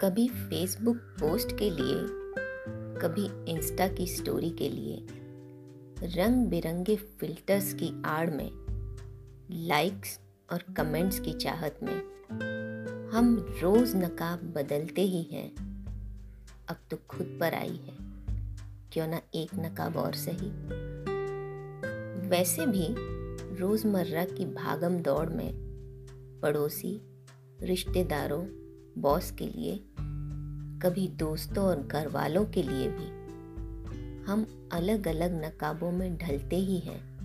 कभी Facebook post के लिए, कभी इंस्टा की स्टोरी के लिए रंग बिरंगे फिल्टर्स की आड़ में लाइक्स और कमेंट्स की चाहत में, हम रोज नकाब बदलते ही हैं। अब तो खुद पर आई है। क्यों ना एक नकाब और सही? वैसे भी रोज़मर्रा की भागम दौड़ में पड़ोसी, रिश्तेदारों बॉस के लिए कभी दोस्तों और घर वालों के लिए भी। हम अलग अलग नकाबों में ढलते ही हैं।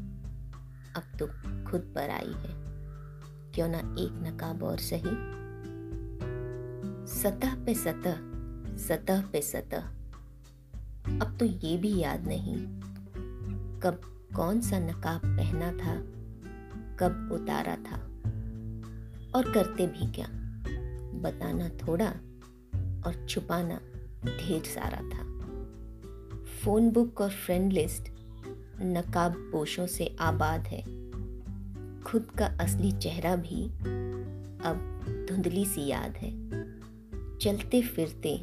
अब तो खुद पर आई है। क्यों ना एक नकाब और सही? सतह पे सतह सतह पे सतह। अब तो ये भी याद नहीं। कब कौन सा नकाब पहना था, कब उतारा था, और करते भी क्या? बताना थोड़ा। और छुपाना ढेर सारा था। फ़ोन बुक और फ्रेंड लिस्ट नकाब पोशों से आबाद है। खुद का असली चेहरा भी अब धुंधली सी याद है। चलते फिरते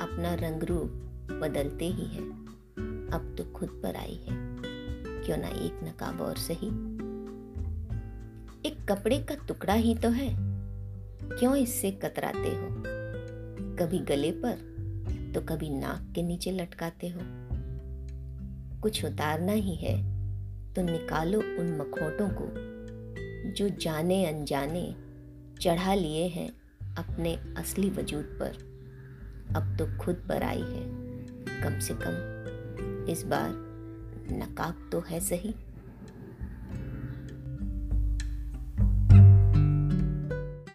अपना रंग रूप बदलते ही है। अब तो खुद पर आई है। क्यों ना एक नकाब और सही? एक कपड़े का टुकड़ा ही तो है। क्यों इससे कतराते हो? कभी गले पर तो कभी नाक के नीचे लटकाते हो। कुछ उतारना ही है तो निकालो उन मखोटों को, जो जाने अनजाने चढ़ा लिए हैं अपने असली वजूद पर। अब तो खुद पर आई है, कम से कम इस बार नकाब तो है सही।